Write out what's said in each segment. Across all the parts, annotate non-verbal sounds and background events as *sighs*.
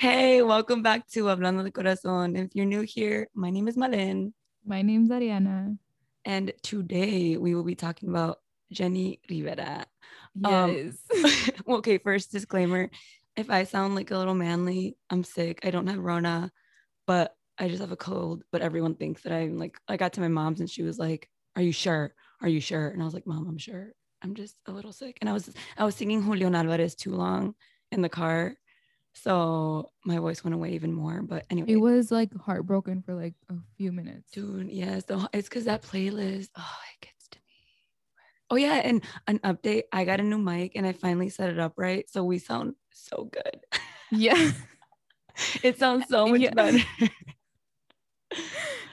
Hey, welcome back to Hablando de Corazón. If you're new here, my name is Malin, My name's Ariana. and today we will be talking about Jenni Rivera. Um, Yes. *laughs* okay, first disclaimer if I sound like a little manly, I'm sick. I don't have Rona, but I just have a cold. But everyone thinks that I'm like, I got to my mom's and she was like, Are you sure? Are you sure? And I was like, Mom, I'm sure. I'm just a little sick. And I was I was singing Julión Álvarez too long in the car. So my voice went away even more. But anyway. it was like heartbroken for like a few minutes. Dude, yes, the, it's because that playlist, oh, it gets to me. Oh yeah, and an update. I got a new mic and I finally set it up right, so we sound so good. Yeah, *laughs* it sounds so much Yeah. better.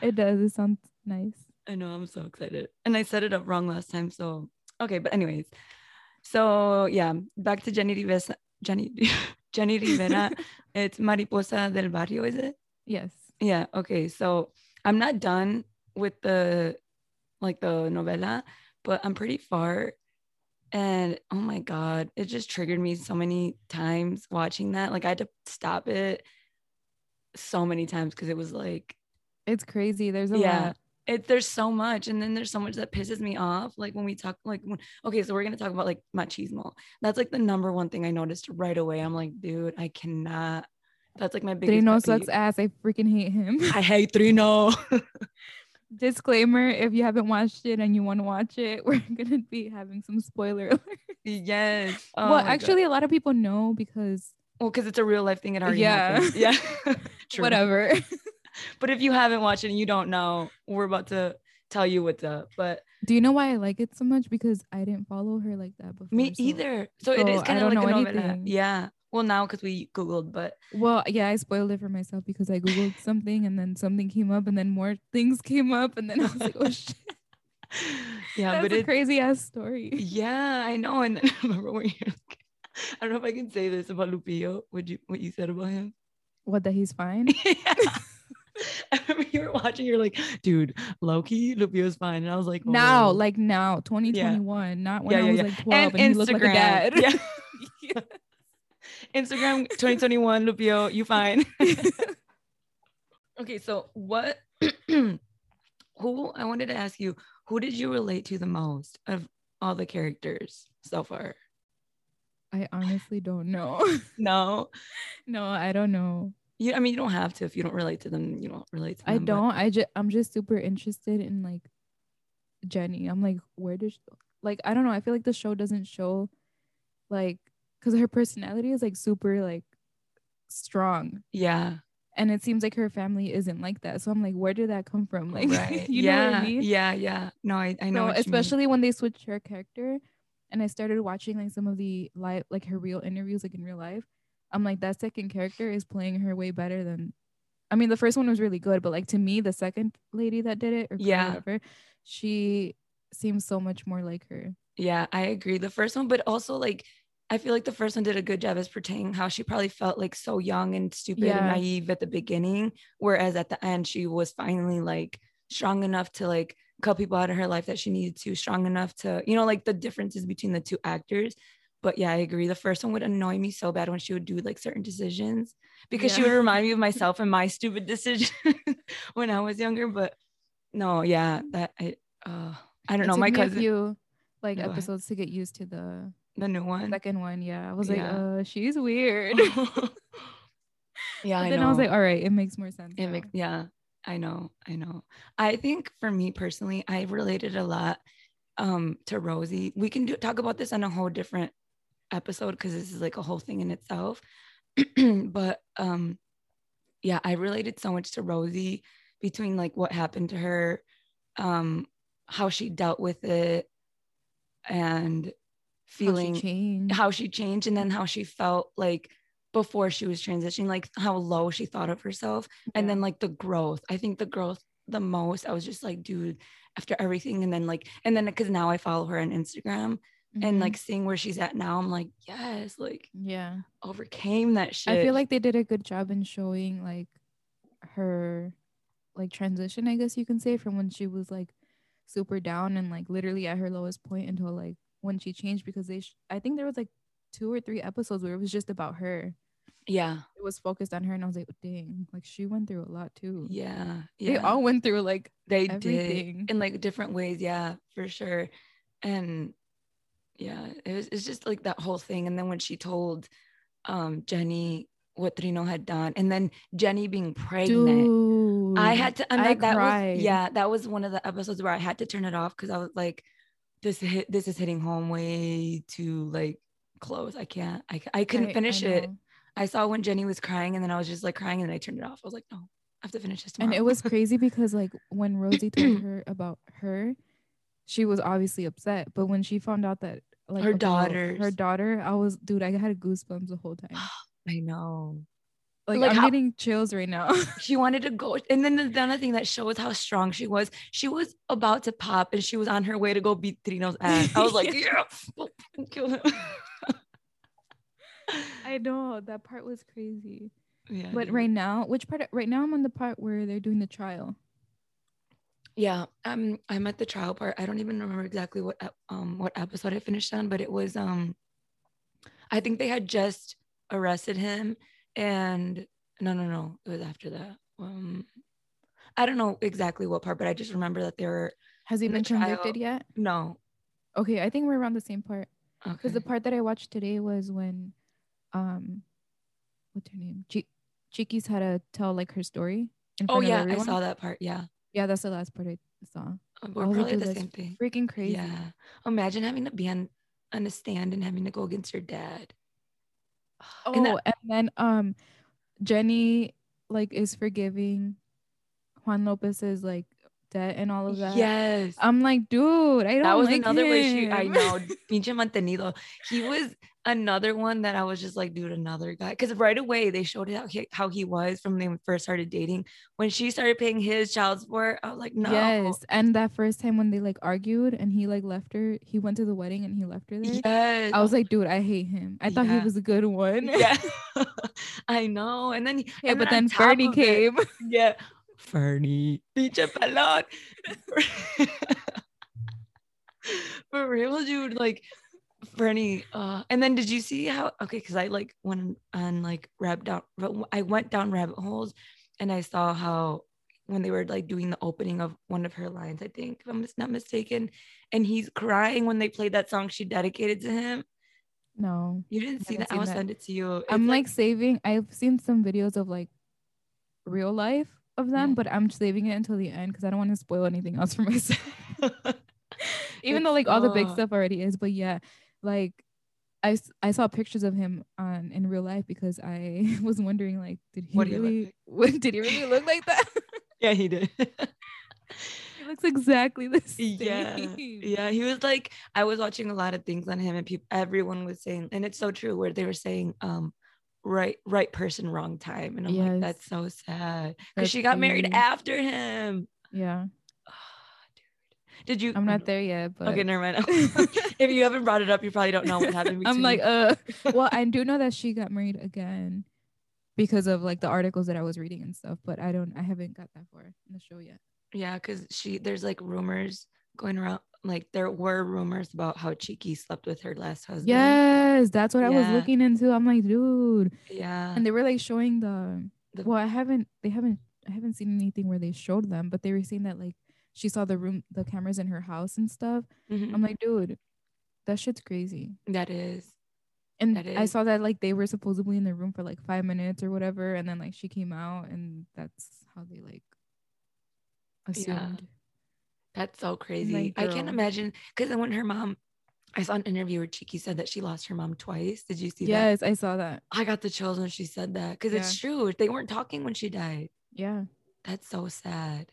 it does. It sounds nice. I know, I'm so excited, and I set it up wrong last time. So okay, but anyways, so yeah, back to Jenni Rivera. Jenni, *laughs* Jenni Rivera. *laughs* it's Mariposa del Barrio, is it? Yes. Yeah. Okay. So I'm not done with the like the novela, but I'm pretty far. And oh my God, it just triggered me so many times watching that. Like I had to stop it so many times because it was like, It's crazy. There's a Yeah. lot. It there's so much. And then there's so much that pisses me off. Like when we talk, like when okay, so we're gonna talk about like machismo. That's like the number one thing I noticed right away. I'm like, dude, I cannot. That's like my biggest. Trino pet sucks ass. I freaking hate him. *laughs* I hate Trino. *laughs* Disclaimer: If you haven't watched it and you want to watch it, *laughs* we're gonna be having some spoiler alert. Yes. Oh well, my God. actually, a lot of people know because well, because it's a real life thing. It already Yeah. happened. Yeah. Whatever. *laughs* But if you haven't watched it and you don't know, we're about to tell you what's up. But Do you know why I like it so much? Because I didn't follow her like that before. me so- either. So it is so I kind of like a. Yeah. Well, now because we googled, but Well, yeah, I spoiled it for myself because I googled *laughs* something and then something came up and then more things came up and then I was like, oh *laughs* shit, yeah, that's but a it's crazy ass story. yeah, I know. And then remember when you're like, I don't know if I can say this about Lupillo. What you what you said about him? What that he's fine? yeah. You were watching. You're like, dude, Loki, Lupillo's fine, and I was like, now, "Oh." like now, 2021, not when Yeah, I yeah, was yeah. like 12 and, and he looked like a Instagram. dad. Yeah. Yeah. *laughs* Instagram 2021, Lupillo, you fine. *laughs* okay, so what *clears throat* who I wanted to ask you, who did you relate to the most of all the characters so far? I honestly don't know. No. *laughs* no, I don't know. You I mean you don't have to if you don't relate to them, you don't relate to them. I but- don't. I just I'm just super interested in like Jenni. I'm like, where does like I don't know. I feel like the show doesn't show like because her personality is like super like strong, Yeah. and it seems like her family isn't like that. So I'm like, where did that come from? *laughs* Like, right. you yeah. know what I mean? Yeah, yeah. No, I, I know. So what you mean. especially when they switched her character, and I started watching like some of the live like her real interviews like in real life. I'm like that second character is playing her way better than. I mean, the first one was really good, but like to me, the second lady that did it, or Yeah. whatever, she seems so much more like her. Yeah, I agree. The first one, but also like I feel like the first one did a good job as portraying how she probably felt like so young and stupid and naive at the beginning, whereas at the end she was finally like strong enough to like cut people out of her life that she needed to, strong enough to, you know, like the differences between the two actors. But yeah, I agree. The first one would annoy me so bad when she would do like certain decisions because she would *laughs* remind me of myself and my stupid decision *laughs* when I was younger. But no, yeah, that I uh I don't It know. My cousin, few like Go ahead. episodes to get used to the the new one. second one. Yeah, I was Yeah. like, uh, she's weird. *laughs* yeah, but I then know. I was like, all right, it makes more sense. it now. makes yeah, I know, I know. I think for me personally, I related a lot um to Rosie. We can do talk about this on a whole different episode because this is like a whole thing in itself. *clears throat* but um yeah, I related so much to Rosie between like what happened to her, um, how she dealt with it, and How she feeling how she changed and then how she felt like before she was transitioning like how low she thought of herself and then like the growth. I think the growth the most i was just like dude after everything and then like and then because now i follow her on instagram and Mhm. like seeing where she's at now i'm like yes like yeah. overcame that shit I feel like they did a good job in showing like her like transition, I guess you can say, from when she was like super down and like literally at her lowest point until like when she changed because they sh- I think there was like two or three episodes where it was just about her. Yeah. it was focused on her, and I was like, dang, like she went through a lot too. Yeah. Yeah. They all went through like they everything. did in like different ways yeah for sure and yeah it was it's just like that whole thing and then when she told um jenni what Trino had done and then jenni being pregnant dude. i had to and I that, that was yeah that was one of the episodes where i had to turn it off because i was like this hit this is hitting home way too like close i can't i, I couldn't I- I finish it i saw when jenni was crying and then i was just like crying and then i turned it off i was like no i have to finish this tomorrow And it was crazy *laughs* because like when Rosie told *clears throat* her about her, she was obviously upset. But when she found out that like Her about daughters. her daughter, I was dude, I had goosebumps the whole time. *gasps* i know Like, Like I'm how- getting chills right now. *laughs* she wanted to go and then the other thing that shows how strong she was she was about to pop and she was on her way to go beat Trino's *laughs* ass i was like yeah, kill him I know that part was crazy. *laughs* yeah But right now, which part? Right now, I'm on the part where they're doing the trial. Yeah i'm i'm at the trial part i don't even remember exactly what um what episode i finished on but it was um i think they had just arrested him and no no no it was after that um i don't know exactly what part but i just remember that they were Has he been trial. convicted yet? no Okay, I think we're around the same part. okay Because the part that I watched today was when, um, what's her name? Chi- Chiquis had to tell like her story. In oh of yeah i saw that part yeah Yeah, that's the last part I saw. Uh, we're probably the same thing Freaking crazy. Yeah. Imagine having to be on on a stand and having to go against your dad. *sighs* Oh, And and, then um, Jenni like is forgiving Juan Lopez's like debt and all of that. Yes. I'm like, dude, I don't. that was like another way she I know *laughs* pinche mantenido. He was another one that I was just like, dude, another guy. Because right away they showed how he how he was from when they first started dating. When she started paying his child support, I was like, no. Yes, and that first time when they like argued and he like left her, he went to the wedding and he left her there. Yes. I was like, dude, I hate him. I thought he was a good one. yeah. *laughs* *laughs* I know. And then Yeah, and but then top Fernie of it- came. Yeah. Fernie. Pinche pelon. For real, dude. Like Fernie. Uh, and then did you see how okay, because I like went on like rabbit down I went down rabbit holes and I saw how when they were like doing the opening of one of her lines, I think, if I'm mis- not mistaken, and he's crying when they played that song she dedicated to him. No, You didn't see that? I will send it to you. It's I'm like saving. I've seen some videos of like real life of them, Yeah. but I'm saving it until the end because I don't want to spoil anything else for *laughs* myself. Even though like all the big stuff already is, but yeah, like I, I saw pictures of him on in real life because I *laughs* was wondering like did he What really like? *laughs* what, did he really look like that? yeah, he did. he looks exactly the same. yeah yeah he was like i was watching a lot of things on him and people everyone was saying and it's so true where they were saying um right right person wrong time and i'm like that's so sad because she got married after him. Yeah, Ah, dude. did you I'm not there yet, but okay never mind. *laughs* *laughs* If you haven't brought it up you probably don't know what happened I'm like, uh, well, I *laughs* do know that she got married again because of like the articles that I was reading and stuff, but I don't, I haven't got that far in the show yet. yeah because she there's like rumors going around like there were rumors about how Chiquis slept with her last husband Yes, that's what I was looking into. I'm like, dude, yeah and they were like showing the, The- well, I haven't, they haven't, I haven't seen anything where they showed them, but they were saying that like she saw the room, the cameras in her house and stuff. Mhm. I'm like, dude, that shit's crazy. that is And That I saw that like they were supposedly in the room for like five minutes or whatever, and then like she came out, and that's how they like assumed. That's so crazy. I can't imagine because then when her mom, I saw an interview where Chiquis said that she lost her mom twice. Did you see that? Yes, I saw that. I got the chills when she said that because it's true. They weren't talking when she died. Yeah. That's so sad.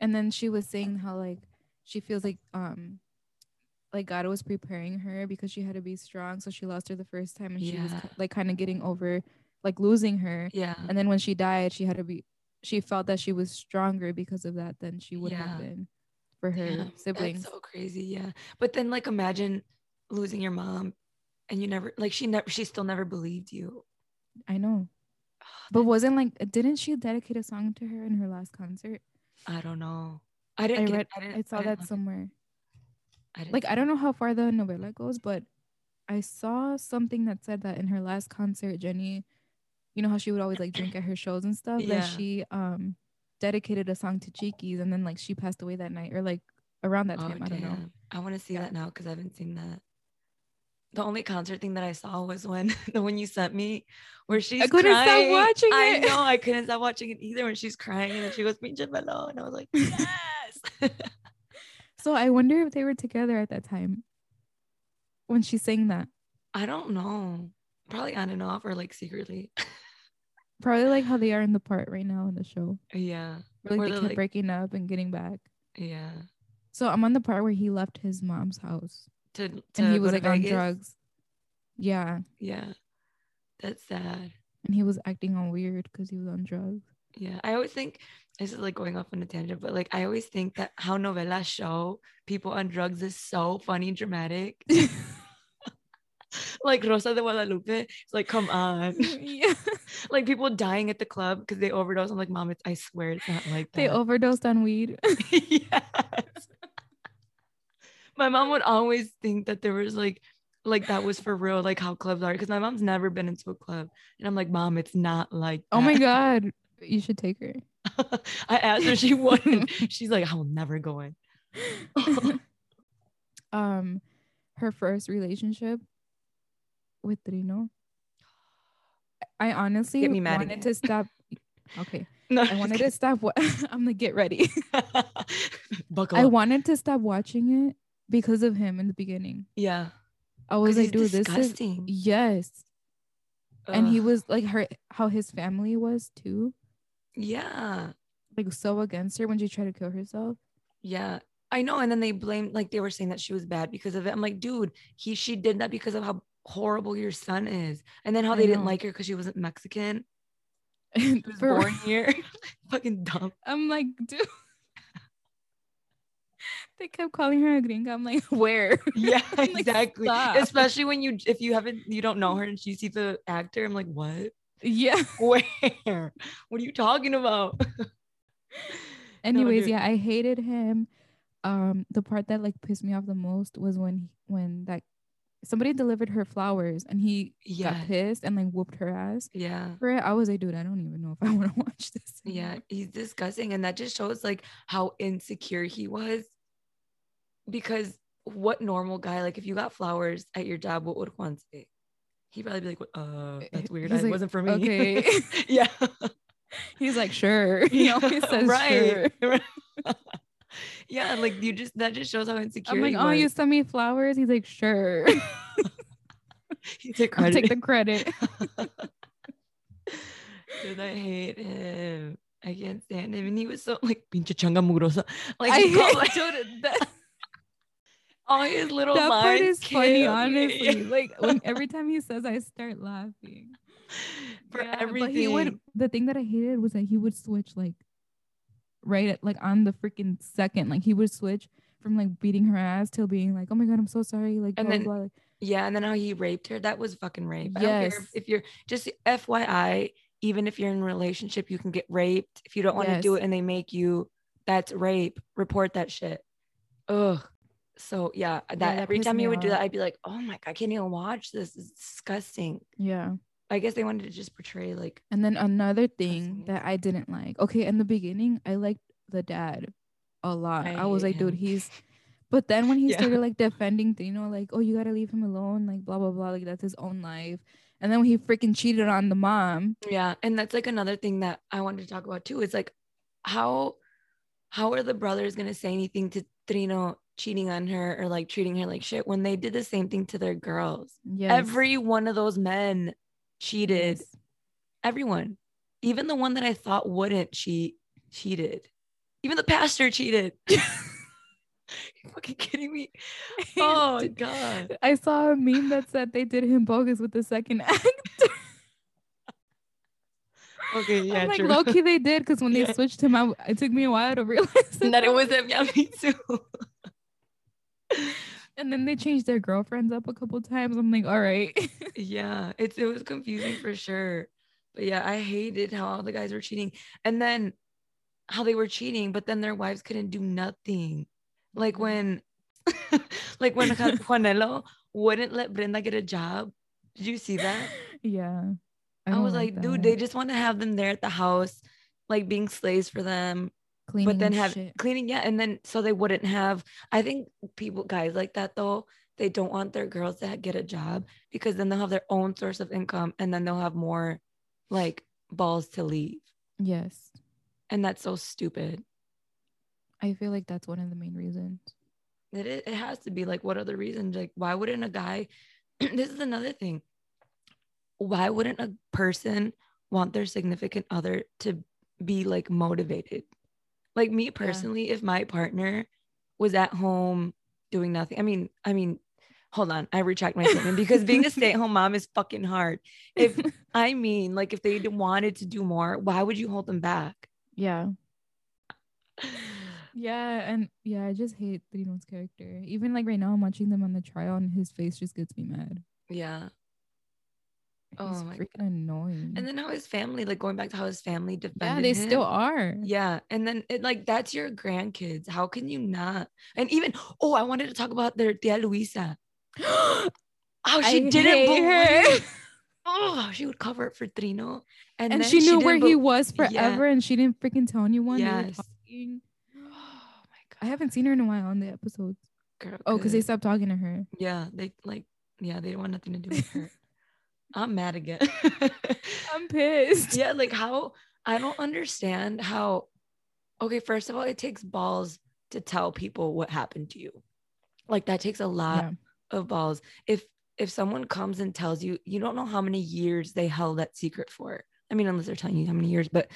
And then she was saying how like she feels like um like God was preparing her because she had to be strong. So she lost her the first time and she was Yeah. like kind of getting over like losing her. Yeah. And then when she died, she had to be she felt that she was stronger because of that than she would have been for her Damn, siblings. That's so crazy. Yeah. But then like imagine losing your mom and you never like she never she still never believed you. I know. *sighs* But wasn't like didn't she dedicate a song to her in her last concert? I don't know. I I didn't get, read I, didn't, I saw didn't that somewhere. I didn't Like I don't know how far the novella goes, but I saw something that said that in her last concert, Jenni, you know how she would always like drink at her shows and stuff. Yeah. That she um dedicated a song to Chiquis, and then like she passed away that night, or like around that Oh, time. I don't know. I want to see Yeah. that now because I haven't seen that. The only concert thing that I saw was when *laughs* the one you sent me, where she's I couldn't stop crying. watching I it. know I *laughs* couldn't stop watching it either. When she's crying and then she goes pinche and I was like, *laughs* yes. So I wonder if they were together at that time when she sang that. I don't know. Probably on and off or like secretly. Probably like how they are in the part right now in the show. yeah, Where like they kept like- breaking up and getting back. yeah. So I'm on the part where he left his mom's house To, to and he was like on drugs. Yeah. Yeah, that's sad. And he was acting all weird because he was on drugs. Yeah, I always think this is like going off on a tangent, but like I always think that how novelas show people on drugs is so funny and dramatic. *laughs* *laughs* like Rosa de Guadalupe, it's like, come on. *laughs* yeah. *laughs* like people dying at the club because they overdose. I'm like, mom, it's I swear it's not like that. They that. overdosed on weed. yes. My mom would always think that there was like like that was for real, like how clubs are. Because my mom's never been into a club. And I'm like, mom, it's not like oh my. God. You should take her. I asked her, she wouldn't. She's like, I will never go in. um her first relationship with Trino. I honestly Get me mad wanted again. to stop. *laughs* Okay. No, I wanted to stop what *laughs* I'm like get ready. *laughs* buckle I up. wanted to stop watching it because of him in the beginning. yeah. I was like, dude, this is disgusting. yes. And he was like her how his family was too. Yeah. Like so against her when she tried to kill herself. Yeah. I know. And then they blamed like they were saying that she was bad because of it. I'm like, dude, he she did that because of how horrible your son is. And then how I they didn't like her because she wasn't Mexican. *laughs* And She was born here. *laughs* Fucking dumb. I'm like, dude. *laughs* they kept calling her a gringa. I'm like, where? Yeah, like, exactly. stop. Especially when you if you haven't you don't know her and you see the actor, I'm like, what? yeah. Where? What are you talking about? Anyways, dude. yeah, I hated him. Um, the part that like pissed me off the most was when when that somebody delivered her flowers and he Yeah. got pissed and like whooped her ass Yeah. for it. I was like, dude, I don't even know if I *laughs* want to watch this. Yeah, he's disgusting. And that just shows like how insecure he was. Because what normal guy, like if you got flowers at your job, what would Juan say? He'd probably be like, uh, that's weird. It like, wasn't for me. "Okay." *laughs* yeah. He's like, sure. *laughs* He always says right. sure. *laughs* yeah, like you just that just shows how insecure I'm like, oh, you was. sent me flowers. He's like, sure. *laughs* He took I'll take the credit. *laughs* Dude, I hate him. I can't stand him. And he was so like pinche changa mugrosa. Like I called, oh, hate dude, that, all his little that part is funny, honestly. Like when every time he says, I start laughing. for Yeah, everything. But he would. The thing that I hated was that he would switch like right at like on the freaking second. Like he would switch from like beating her ass till being like, oh my god, I'm so sorry. Like And blah, then- blah, blah. Yeah, and then how he raped her. That was fucking rape. I don't care Yes. if, if you're just FYI, even if you're in a relationship, you can get raped. If you don't want to do it and they make you, that's rape. Report that shit. Ugh. So yeah, that that every time me he would do that. I'd be like, oh my god, I can't even watch this. It's disgusting. yeah. I guess they wanted to just portray like And then another thing that I didn't like. Okay, in the beginning, I liked the dad a lot. I I, was like, dude, he's. *laughs* But then when *laughs* he Yeah. started like defending, you know, like, oh, you gotta leave him alone, like blah blah blah, like that's his own life. And then when he freaking cheated on the mom, Yeah, and that's like another thing that I wanted to talk about too. Is like how how are the brothers gonna say anything to Trino cheating on her or like treating her like shit when they did the same thing to their girls? yes, Every one of those men cheated. yes. Everyone, even the one that I thought wouldn't cheat, cheated. Even the pastor cheated. *laughs* you fucking kidding me? *laughs* Oh god. I saw a meme that said they did him bogus with the second act. *laughs* Okay, yeah, I'm like, true. low key they did because when Yeah. they switched him out, it took me a while to realize that it was was him. Yeah, me too. And then they changed their girlfriends up a couple times. I'm like, all right. *laughs* yeah it's it was confusing for sure but yeah i hated how all the guys were cheating and then how they were cheating but then their wives couldn't do nothing like when *laughs* like when Juan- *laughs* juanelo wouldn't let Brenda get a job. Did you see that? Yeah. I, don't was like, dude, they just want to have them there at the house, like being slaves for them. Cleaning but then have shit. cleaning, yeah, and then so they wouldn't have. I think people, guys like that though, they don't want their girls to get a job because then they'll have their own source of income, and then they'll have more, like balls to leave, Yes. and that's so stupid. I feel like that's one of the main reasons. It it, it has to be like, what other reasons Like, why wouldn't a guy? *clears throat* this is another thing. Why wouldn't a person want their significant other to be like motivated? Like me personally, if my partner was at home doing nothing, I mean, I mean, hold on, I retract my statement because being a *laughs* stay-at-home mom is fucking hard. If *laughs* I mean, like, if they wanted to do more, why would you hold them back? yeah. *sighs* Yeah, and yeah, I just hate Trino's character. Even like right now, I'm watching them on the trial, and his face just gets me mad. Yeah. Oh He's my freaking annoying. And then how his family, like going back to how his family defended yeah, they still are. Yeah. And then it like that's your grandkids. How can you not? And even oh, I wanted to talk about their tia Luisa. *gasps* How she I didn't believe. her. *laughs* Oh, she would cover it for Trino. And, and then she knew where didn't he was forever, and she didn't freaking tell anyone. Yes. *gasps* Oh my god. I haven't seen her in a while on the episodes. Girl, Oh, because they stopped talking to her. Yeah, they like yeah, they didn't want nothing to do with her. *laughs* I'm mad again. *laughs* I'm pissed. yeah, like how I don't understand how okay, first of all, it takes balls to tell people what happened to you. Like that takes a lot Yeah. of balls. If if someone comes and tells you, you don't know how many years they held that secret for. I mean, unless they're telling you how many years, but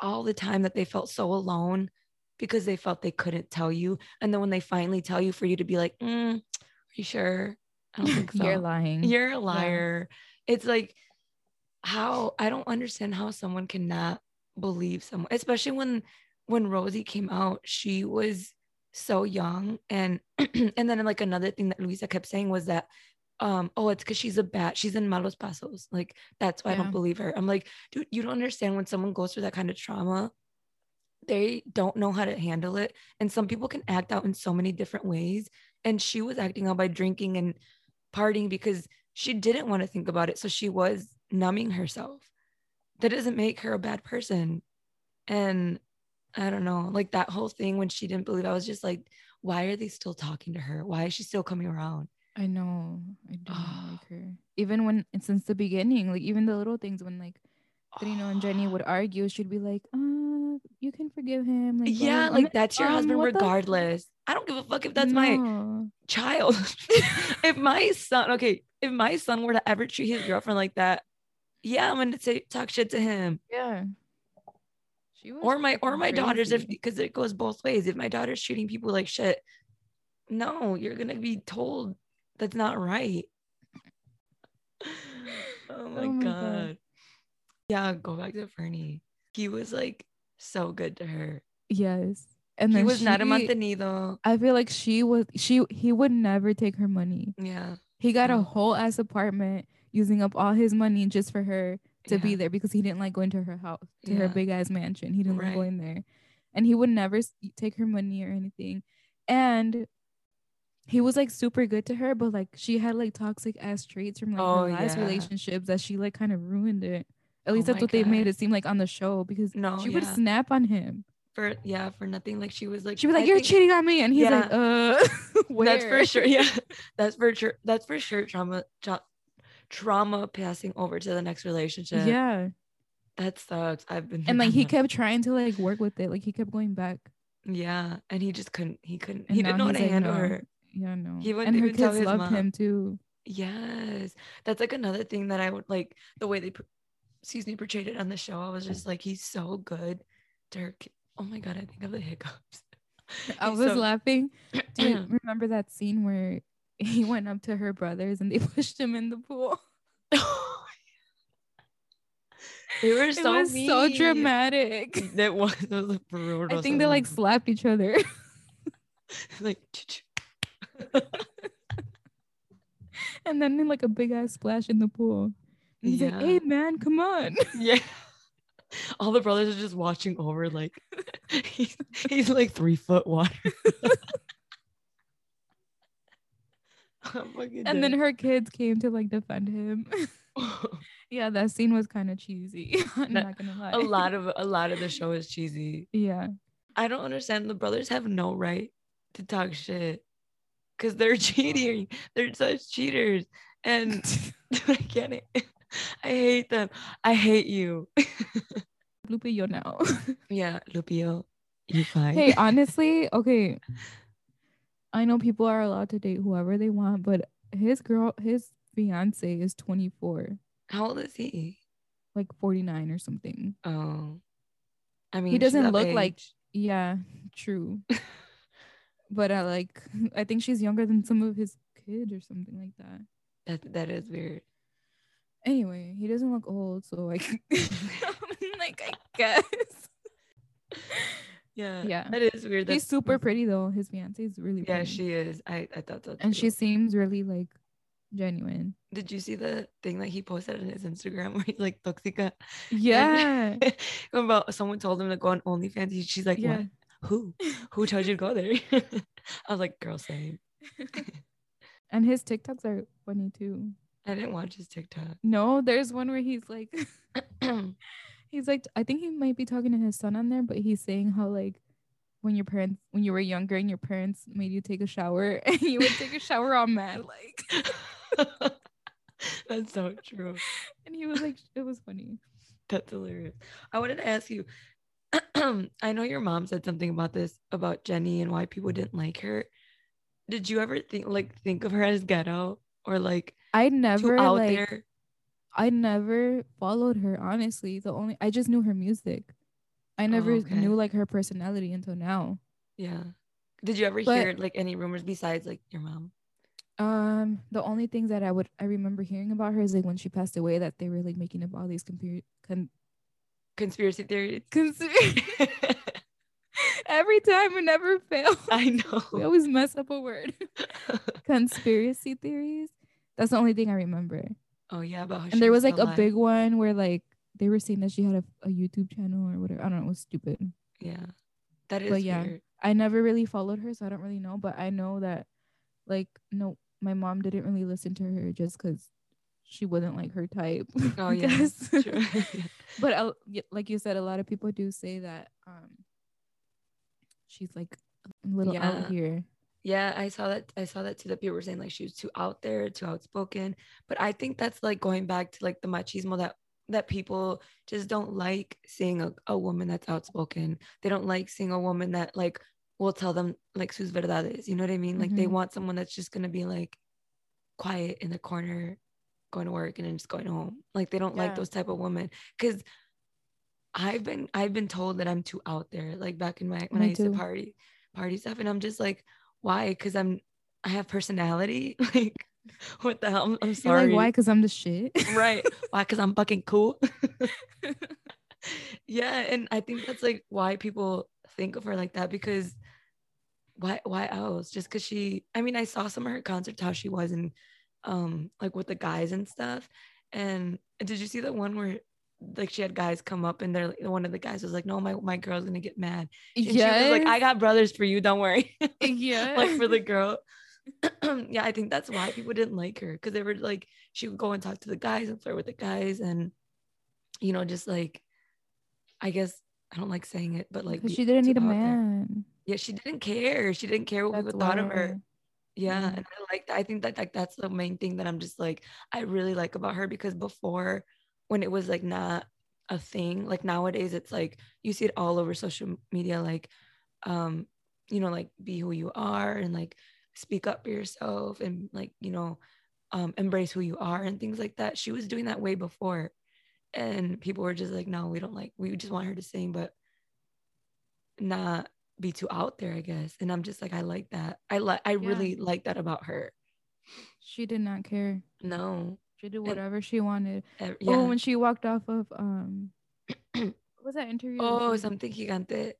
all the time that they felt so alone because they felt they couldn't tell you. And then when they finally tell you, for you to be like, mm, are you sure? I don't think *laughs* so. You're lying. You're a liar. It's like how I don't understand how someone cannot believe someone, especially when when Rosie came out, she was so young. And *clears throat* and then like another thing that Luisa kept saying was that um, oh, it's because she's a bat, she's in malos pasos. Like that's why I don't believe her. I'm like, dude, you don't understand when someone goes through that kind of trauma, they don't know how to handle it. And some people can act out in so many different ways. And she was acting out by drinking and partying because she didn't want to think about it. So she was numbing herself. That doesn't make her a bad person. And I don't know, like that whole thing when she didn't believe, I was just like, why are they still talking to her? Why is she still coming around? I know. I don't Oh. Ah. like her. Even when since the beginning, like even the little things when like Trino and Jenni would argue, she'd be like, "Uh, you can forgive him." Like, yeah, blah." Like that's your um, husband what the- regardless. I don't give a fuck if that's my child. *laughs* if my son, okay, if my son were to ever treat his girlfriend like that, yeah, I'm gonna say talk shit to him. Yeah. She Or my or my daughters, if because it goes both ways. If my daughter's treating people like shit, no, you're gonna be told that's not right. *laughs* oh my, Oh my god. God. Yeah, go back to Fernie. He was like so good to her. yes, and he was not a mantenido. I feel like she was she he would never take her money. Yeah. He got a whole ass apartment using up all his money just for her to be there because he didn't like going to her house, to her big ass mansion. He didn't like Right. going there. And he would never take her money or anything. And he was like super good to her, but like she had like toxic ass traits from like Oh, her last yeah. relationships that she like kind of ruined it. At Oh least that's my what they made it seem like on the show because No, she would snap on him. For yeah, for nothing. Like she was like She was like, I "You're think- cheating on me," and he's like, "Uh, *laughs* That's for sure. Yeah. *laughs* That's for sure. That's for sure. Trauma tra- trauma passing over to the next relationship. Yeah, That sucks. I've been and like he kept trying to like work with it. Like he kept going back. Yeah. And he just couldn't he couldn't And he now didn't know how to like, handle "No." her. Yeah, no. He wouldn't and her even tell kids his loved mom. him too. Yes. That's like another thing that I would like the way they pr- excuse me portrayed it on the show. I was just like he's so good Dirk. Oh my god, I think of the hiccups. *laughs* I was so- laughing. Do you *clears throat* remember that scene where he *laughs* went up to her brothers and they *laughs* pushed him in the pool? they were it so was so dramatic. That was, it was brutal. I think they like slapped each other. like and then like a big ass splash in the pool. And he's like, Yeah. "Hey man, come on!" *laughs* yeah. *laughs* All the brothers are just watching over, like *laughs* he's, he's like three foot water. I'm fucking and then her kids came to like defend him. yeah, that scene was kind of cheesy. I'm That- not gonna lie. a lot of a lot of the show is cheesy. Yeah. I don't understand. The brothers have no right to talk shit because they're cheating. They're such cheaters, and I get it. I hate them. I hate you. Lupe, yo now. *laughs* yeah, Lupillo, you fine. hey, honestly, *laughs* okay. I know people are allowed to date whoever they want, but his girl, his fiance is 24, how old is he? like 49 or something. Oh, I mean, he doesn't look like yeah true *laughs* but i like i think she's younger than some of his kids or something like that that. That is weird. Anyway he doesn't look old so like *laughs* like i guess *laughs* Yeah, Yeah. that is weird. he's super pretty though his fiance is really Yeah, pretty. she is. I I thought so. and too. she seems really like genuine Did you see the thing that he posted on his Instagram *laughs* where he's like toxica? yeah about someone told him to go on OnlyFans. He- She's like, Yeah. what? Who? Who told you to go there? I was like, girl, same. and his tiktoks are funny too I didn't watch his TikTok. no there's one where he's like *clears throat* *coughs* he's like i think he might be talking to his son on there but he's saying how like when your parents when you were younger and your parents made you take a shower *laughs* and you would take a shower all mad like *laughs* That's so true. *laughs* and he was like it was funny That's hilarious. I wanted to ask you. *clears throat* I know your mom said something about this about Jenni and why people didn't like her. Did you ever think like think of her as ghetto or like i never out like there? i never followed her honestly the only i just knew her music i never Oh, okay. knew like her personality until now Yeah. Did you ever But- hear like any rumors besides like your mom? um the only things that i would i remember hearing about her is like when she passed away that they were like making up all these computer con- Conspiracy theories. *laughs* conspiracy *laughs* every time it never fails I know. *laughs* we always mess up a word conspiracy theories that's the only thing i remember oh yeah, about and there was like a big one where like they were saying that she had a, a youtube channel or whatever i don't know it was stupid yeah. That is But yeah. weird. i never really followed her so i don't really know but i know that like no my mom didn't really listen to her just because she wasn't like her type *laughs* Oh yes, *laughs* *laughs* yeah. but uh, like you said a lot of people do say that um she's like a little Yeah. out here Yeah, I saw that. I saw that too. That people were saying like she was too out there, too outspoken. But I think that's like going back to like the machismo that that people just don't like seeing a, a woman that's outspoken. They don't like seeing a woman that like will tell them like sus verdades. You know what I mean? Like they Mhm. want someone that's just gonna be like quiet in the corner, going to work and then just going home. Like they don't like those type of women because. I've been I've been told that I'm too out there. Like back in my when Me I used too. to party party stuff, and I'm just like, why? Because I'm I have personality. *laughs* like, what the hell? I'm, sorry. like why because i'm the shit *laughs* right? Why? Because I'm fucking cool. *laughs* yeah, and I think that's like why people think of her like that because why? Why else? Just because she? I mean, I saw some of her concerts how she was and um like with the guys and stuff. And did you see the one where? Like she had guys come up and they're like, one of the guys was like, "No, my my girl's gonna get mad." And she like, "I got brothers for you, don't worry." yeah *laughs* like for the girl. *clears throat* yeah, I think that's why people didn't like her because they were like, she would go and talk to the guys and flirt with the guys, and you know, just like, I guess I don't like saying it, but like, she didn't need a out there. man Yeah, she didn't care. She didn't care what That's people thought of her. Yeah, Yeah. and I like. I think that like that's the main thing that I'm just like I really like about her because before when it was like not a thing, like nowadays it's like you see it all over social media, like um, you know, like be who you are and like speak up for yourself and like, you know, um embrace who you are and things like that. She was doing that way before. And people were just like, no, we don't like we just want her to sing, but not be too out there, I guess. And I'm just like, I like that. I like I Yeah. really like that about her. she did not care No. She did whatever she wanted ev- oh when she walked off of um what was that interview Oh, something gigante.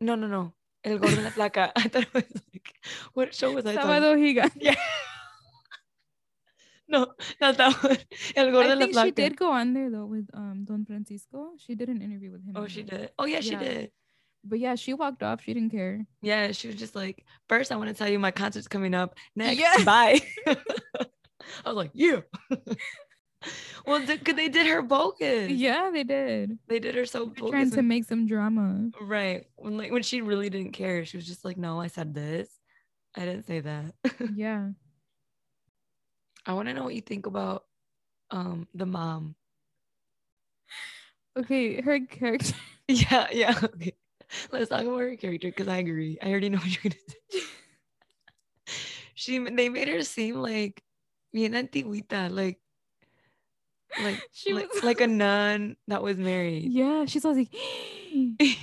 No, no, no. El Gordo y la Flaca. *laughs* I thought it was like, what show was I? talking- Sábado Gigante. Yeah. *laughs* no, not that one. El gordo I think placa. she did go on there though with um Don Francisco. She did an interview with him. Oh, she did. Oh, yeah, she Yeah. did. But yeah, she walked off. She didn't care. Yeah, she was just like, first, I want to tell you my concert's coming up. Next, Yeah. bye. *laughs* I was like, yeah. *laughs* well, because they did her bogus. Yeah, they did. They did her so bogus. trying to make some drama. right. When like when she really didn't care, she was just like, no, I said this. I didn't say that. *laughs* Yeah. I want to know what you think about um the mom. Okay, her character. *laughs* Yeah, yeah. Okay. Let's talk about her character because I agree. I already know what you're gonna say. she they made her seem like bien antiguita, like like *laughs* She like, was like a *laughs* nun that was married. Yeah, she's always like, *laughs*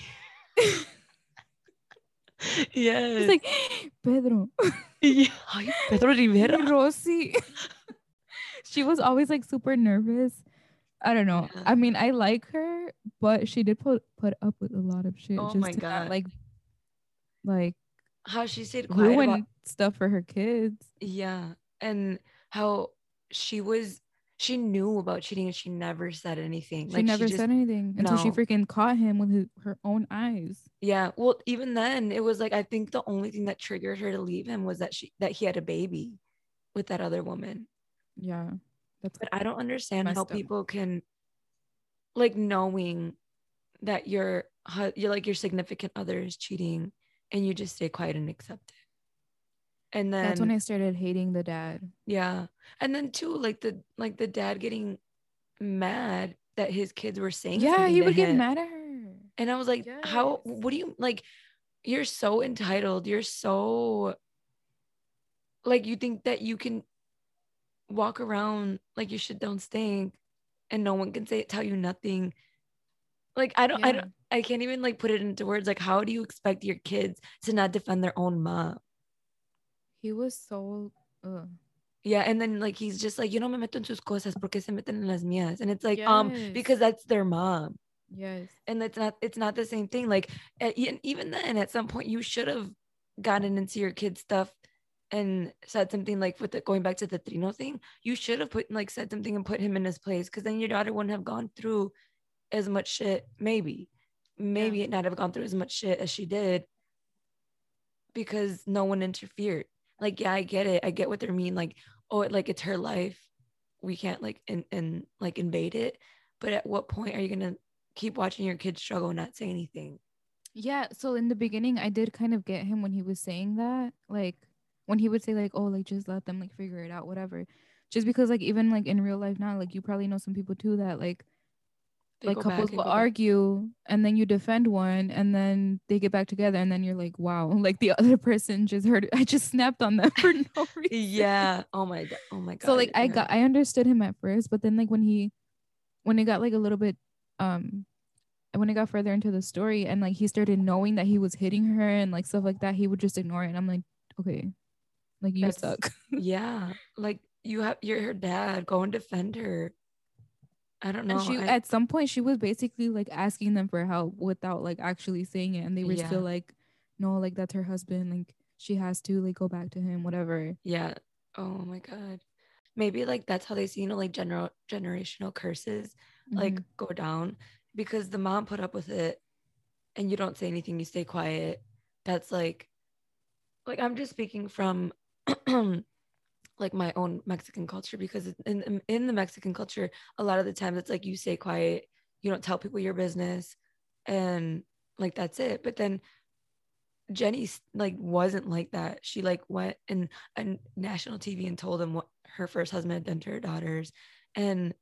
yes. she's like Pedro, yeah. Ay, Pedro Rivera. Rosy. she was always like super nervous. I don't know. Yeah. I mean, I like her, but she did put put up with a lot of shit. Oh just my to not, God. like, like How she quiet ruin about stuff for her kids. yeah, and how she was she knew about cheating and she never said anything. She like never she just said anything until she freaking caught him with his, her own eyes. Yeah. Well, even then, it was like I think the only thing that triggered her to leave him was that she that he had a baby with that other woman. Yeah, that's But I don't understand how up. people can like knowing that your you're like your significant other is cheating and you just stay quiet and accept it. And then that's when I started hating the dad. yeah. And then too like the like the dad getting mad that his kids were saying Yeah, he would get him. mad at her. And I was like, how, what do you like? You're so entitled. You're so, like, you think that you can walk around like your shit don't stink and no one can say it, tell you nothing. Like, I don't, I don't, I can't even like put it into words. Like, how do you expect your kids to not defend their own mom? He was so. Ugh. Yeah. And then, like, he's just like, you no me meto en sus cosas porque se meten en las mías. And it's like, um, because that's their mom. Yes. and it's not it's not the same thing like at, e- even then at some point you should have gotten into your kid's stuff and said something like with the going back to the trino thing you should have put like said something and put him in his place because then your daughter wouldn't have gone through as much shit maybe maybe it not have gone through as much shit as she did because no one interfered like yeah i get it i get what they're mean like oh like it's her life we can't like in, in like invade it but at what point are you gonna keep watching your kids struggle and not say anything. Yeah. So in the beginning, I did kind of get him when he was saying that, like when he would say like, "Oh, like just let them like figure it out, whatever." Just because like even like in real life now, like you probably know some people too that like They like couples will argue and then you defend one and then they get back together and then you're like, wow, *laughs* like the other person just heard I just snapped on them *laughs* for no reason. Yeah. Oh my god. Oh my god. so like I got I understood him at first, but then like when he when it got like a little bit um when it got further into the story and like he started knowing that he was hitting her and like stuff like that, he would just ignore it. And I'm like, okay, like you That's- suck. *laughs* yeah. Like you have you're her dad. Go and defend her. I don't know. and she I- at some point she was basically like asking them for help without like actually saying it, and they were Yeah. still like, no, like that's her husband, like she has to like go back to him, whatever. yeah. Oh my god. Maybe like that's how they see, you know, like general generational curses like Mhm. go down because the mom put up with it and you don't say anything, you stay quiet. That's like like I'm just speaking from *clears throat* like my own Mexican culture because in in- the Mexican culture a lot of the times it's like you stay quiet, you don't tell people your business and like that's it. But then Jenni like wasn't like that. She like went in on national TV and told him what her first husband had done to her daughters and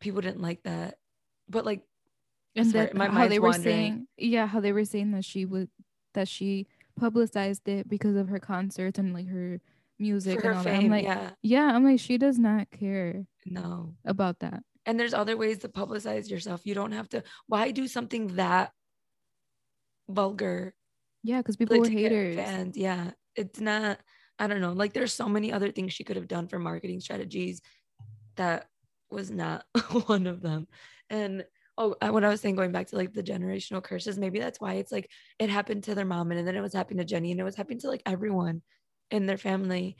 people didn't like that. But like and Sorry, that my how they were wandering. saying yeah how they were saying that she would that she publicized it because of her concerts and like her music for her and all that. I'm fame, like yeah. yeah i'm like she does not care No. about that And there's other ways to publicize yourself. You don't have to why do something that vulgar yeah because people like, were haters fans. Yeah. It's not, I don't know. Like there's so many other things she could have done for marketing strategies that was not *laughs* one of them. And oh, what I was saying, going back to like the generational curses, maybe that's why it's like it happened to their mom and then it was happening to Jenni and it was happening to like everyone in their family,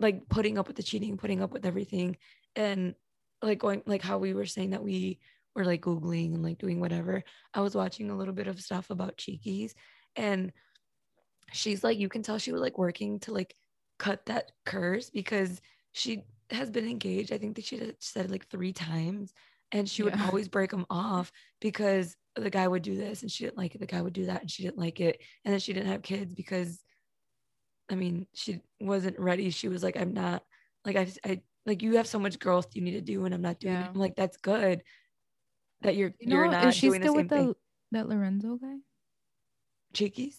like putting up with the cheating, putting up with everything. And like going, like how we were saying that we were like googling and like doing whatever, I was watching a little bit of stuff about Chiquis, and she's like, you can tell she was like working to like cut that curse because she has been engaged. I think that she said like three times, and she would Yeah. always break them off because the guy would do this and she didn't like it. The guy would do that and she didn't like it, and then she didn't have kids because, I mean, she wasn't ready. She was like, I'm not like I, I like you have so much growth you need to do, and I'm not doing Yeah. it. I'm like, that's good that you're You know, you're not is she doing the still same with the that Lorenzo guy? Chiquis.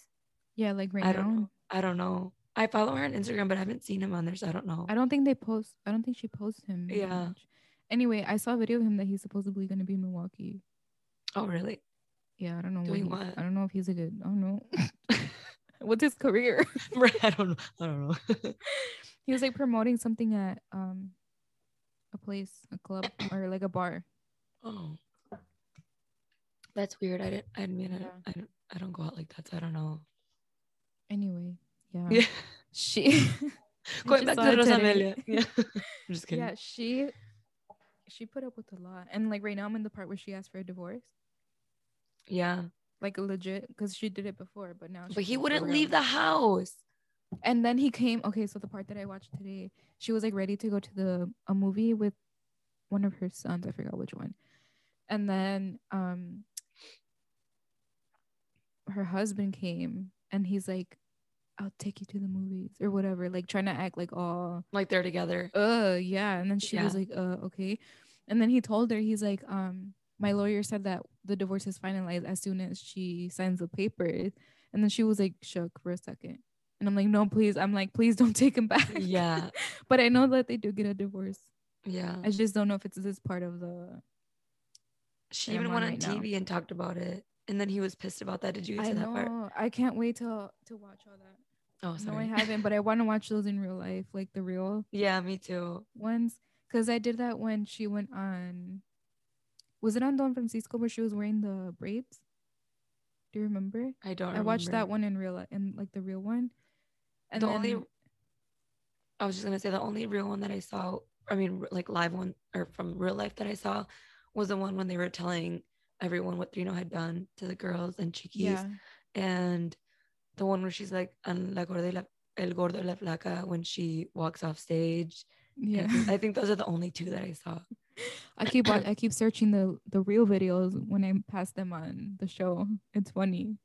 Yeah, like right I now. don't know. I don't know. I follow her on Instagram, but I haven't seen him on there, so I don't know. I don't think they post. I don't think she posts him. Yeah. much. Anyway, I saw a video of him that he's supposedly going to be in Milwaukee. oh, really? Yeah, I don't know. Doing what, he- what? I don't know if he's a good. I don't know. *laughs* What's his career? *laughs* *laughs* I don't know. I don't know. *laughs* he was like promoting something at um a place, a club, *coughs* or like a bar. oh, that's weird. I didn't. I mean. I, don't, I don't. I don't go out like that, so I don't know. Anyway, yeah. Yeah. She. Going back to it Rosa. Amelia. Yeah. I'm just kidding. Yeah, she she put up with a lot, and like right now I'm in the part where she asked for a divorce, Yeah. Like legit, because she did it before, but now. But he wouldn't leave the house. And then he came. Okay, so the part that I watched today, she was like ready to go to the a movie with one of her sons. I forgot which one. And then um her husband came and he's like, I'll take you to the movies or whatever, like trying to act like oh Like they're together. uh yeah. And then she was like, uh, okay. And then he told her, he's like, um, my lawyer said that the divorce is finalized as soon as she signs the papers. And then she was like shook for a second. And I'm like, no, please. I'm like, please don't *laughs* take him back. Yeah. *laughs* but I know that they do get a divorce. Yeah. I just don't know if it's this part of the. She even went on right now. TV and talked about it. And then he was pissed about that. Did you get I to that part? know. I can't wait to to watch all that. Oh, sorry. No. I *laughs* haven't, but I want to watch those in real life, like the real yeah, me too. ones. Cause I did that when she went on. Was it on Don Francisco where she was wearing the braids? Do you remember? I don't I watched that one in real life, in like the real one. And the then, only I was just gonna say the only real one that I saw, I mean, like live one or from real life that I saw, was the one when they were telling everyone what Trino had done to the girls and Chiquis, yeah, and the one where she's like, "En la gorda la, el gordo la flaca" when she walks off stage. Yeah. I *laughs* think those are the only two that I saw. I keep I keep searching the the real videos when I pass them on the show. It's funny.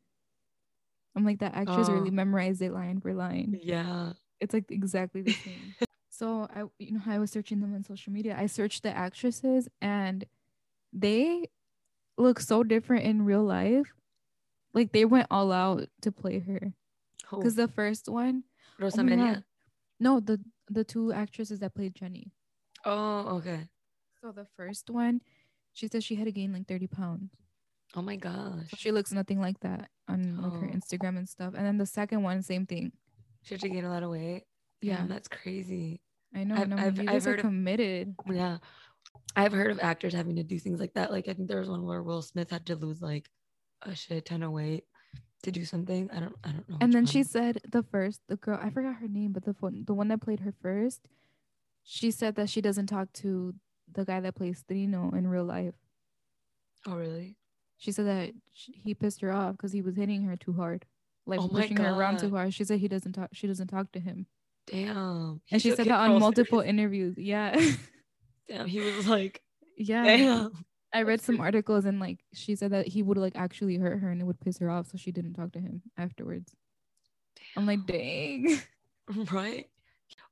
I'm like that actress really Oh. memorized it line for line. Yeah. It's like exactly the same. *laughs* so I you know I was searching them on social media. I searched the actresses and they look so different in real life. Like they went all out to play her. Because the first one, Rosa oh no, the the two actresses that played Jenni. Oh, okay. So the first one, she says she had to gain like 30 pounds. Oh my gosh. So she looks nothing like that on like her Oh. Instagram and stuff. And then the second one, same thing. She had to gain a lot of weight. Yeah, Damn, that's crazy. I know. I've- like, I've- I've heard of- committed. Yeah. I've heard of actors having to do things like that. Like I think there was one where Will Smith had to lose like a shit ton of weight to do something. I don't I don't know. And then one. she said the first, the girl, I forgot her name, but the one, the one that played her first, she said that she doesn't talk to the guy that plays Trino in real life. Oh really? She said that he pissed her off because he was hitting her too hard, like Oh pushing her around too hard. She said he doesn't talk. She doesn't talk to him, Damn. He and she said that on multiple serious. interviews. Yeah, *laughs* Damn, he was like, *laughs* yeah. damn. I read some articles and like she said that he would like actually hurt her and it would piss her off, so she didn't talk to him afterwards. I'm like, dang. *laughs* right?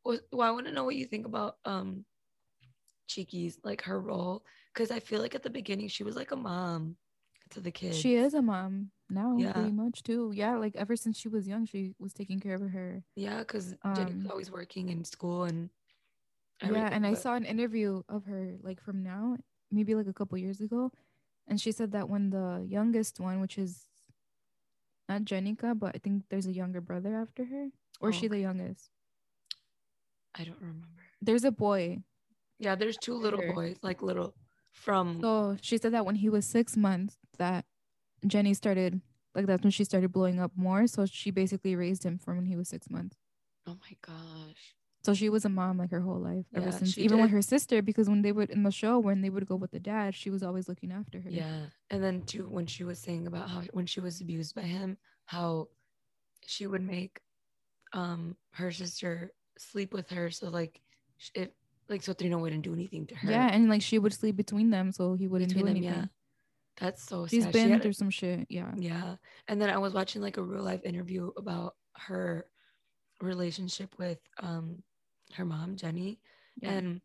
Well, I want to know what you think about um Chiquis like her role because I feel like at the beginning she was like a mom to the kids. She is a mom now, Yeah. pretty much too. Yeah, like ever since she was young, she was taking care of her. Yeah, because Jenni's Um, always working in school and yeah, and I saw an interview of her like from now, maybe like a couple years ago, and she said that when the youngest one, which is not Jenicka, but I think there's a younger brother after her, or Oh, she the youngest? I don't remember. There's a boy. Yeah, there's two little Her. boys, like little from So she said that when he was six months, that Jenni started like that's when she started blowing up more. So she basically raised him from when he was six months. oh my gosh. So she was a mom like her whole life ever Yeah, since she even with her sister because when they would in the show when they would go with the dad, she was always looking after her. Yeah. And then too, when she was saying about how when she was abused by him, how she would make um her sister sleep with her. So like it like so Trino wouldn't do anything to her. Yeah, and like she would sleep between them so he wouldn't between do them, anything. yeah. That's so She's sad. Been had- through some shit. Yeah. Yeah. And then I was watching like a real life interview about her relationship with um her mom, Jenni. Yeah. And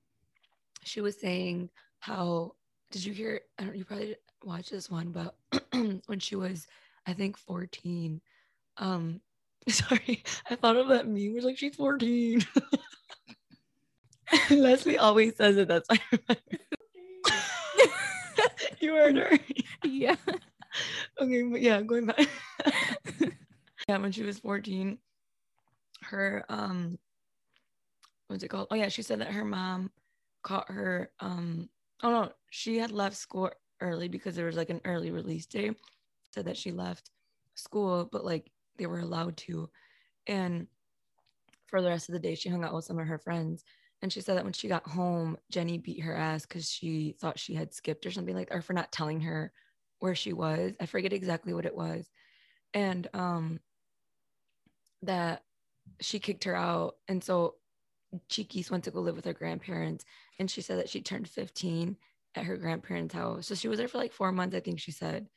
she was saying how did you hear I don't you probably watched this one, but *clears throat* when she was I think 14. Um *laughs* sorry, I thought of that meme was like she's 14. *laughs* Leslie always says it, that's why *laughs* you heard her. yeah. okay, but yeah, going back. yeah, when she was 14, her um what's it called? Oh yeah, she said that her mom caught her um oh no, she had left school early because there was like an early release day. Said that she left school, but like they were allowed to. And for the rest of the day, she hung out with some of her friends. And she said that when she got home, Jenni beat her ass because she thought she had skipped or something like or for not telling her where she was. I forget exactly what it was. And um that she kicked her out. And so Chiquis went to go live with her grandparents. And she said that she turned 15 at her grandparents' house. So she was there for like four months, I think she said.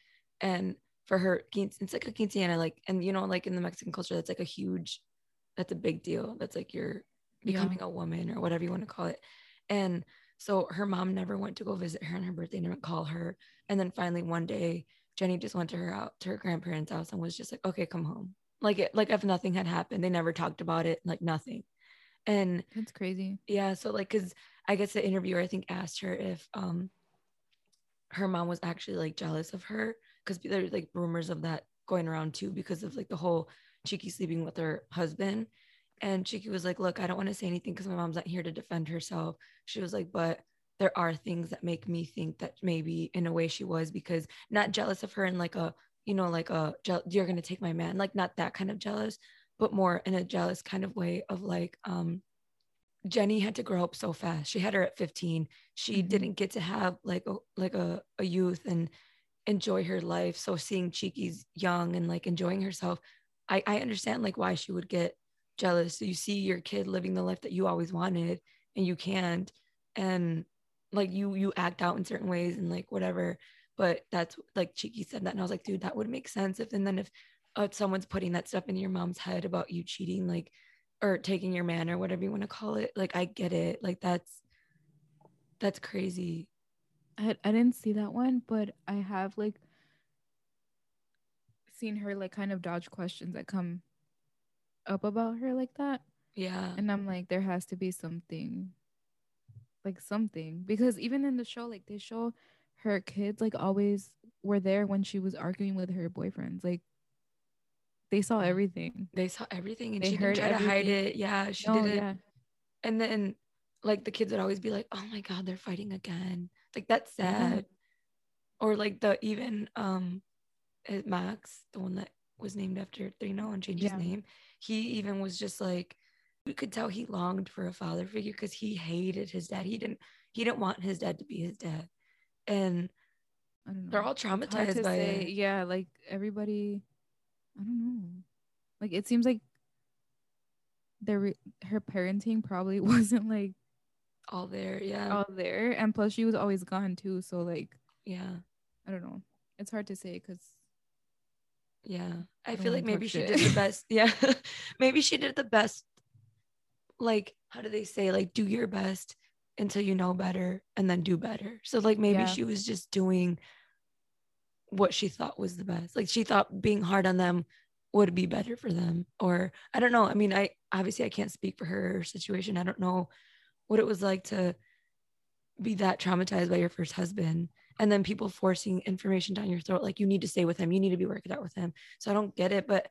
And for her, it's like a quinceañera, like, and you know, like in the Mexican culture, that's like a huge, that's a big deal. That's like you're Yeah. becoming a woman or whatever you want to call it. And so her mom never went to go visit her on her birthday, didn't call her. And then finally one day, Jenni just went to her out to her grandparents' house and was just like, okay, come home. Like it, like if nothing had happened, they never talked about it, like nothing. And That's crazy. yeah, so like, cause I guess the interviewer I think asked her if um her mom was actually like jealous of her, because there's like rumors of that going around too, because of like the whole Chiquis sleeping with her husband. And Chiquis was like, Look, I don't want to say anything because my mom's not here to defend herself. She was like, But there are things that make me think that maybe in a way she was because not jealous of her in like a, you know, like a, you're going to take my man, like not that kind of jealous, but more in a jealous kind of way of like, um, Jenni had to grow up so fast. She had her at 15. She Mhm. didn't get to have like a like a, a youth and enjoy her life. So seeing Chiquis young and like enjoying herself, I, I understand like why she would get jealous. So you see your kid living the life that you always wanted and you can't. And like you you act out in certain ways and like whatever. But that's like Chiquis said that. And I was like, dude, that would make sense if and then if uh, someone's putting that stuff in your mom's head about you cheating, like or taking your man or whatever you want to call it. Like I get it. Like that's that's crazy. I I didn't see that one, but I have like seen her like kind of dodge questions that come up about her like that. Yeah. And I'm like, there has to be something like something. Because even in the show, like they show her kids like always were there when she was arguing with her boyfriends. Like they saw everything. They saw everything and They she heard didn't try to hide it. Yeah, she No, did it. yeah. And then like the kids would always be like, "Oh my god, they're fighting again." Like that's Yeah. sad. Or like the even um Max, the one that was named after Trino and changed Yeah. his name, he even was just like you could tell he longed for a father figure because he hated his dad. He didn't he didn't want his dad to be his dad. And I don't know. they're all traumatized by say. it. Yeah, like everybody I don't know. Like it seems like their re- her parenting probably *laughs* wasn't like All there. Yeah. all there and plus she was always gone too so like yeah. i don't know it's hard to say because Yeah. I, don't feel like maybe she did the *laughs* best. Yeah. *laughs* maybe she did the best. Like, how do they say? Like, do your best until you know better and then do better. So, like, maybe Yeah. she was just doing what she thought was the best. Like, she thought being hard on them would be better for them. Or I don't know. I mean, I obviously I can't speak for her situation. I don't know what it was like to be that traumatized by your first husband and then people forcing information down your throat like you need to stay with him you need to be working out with him so i don't get it but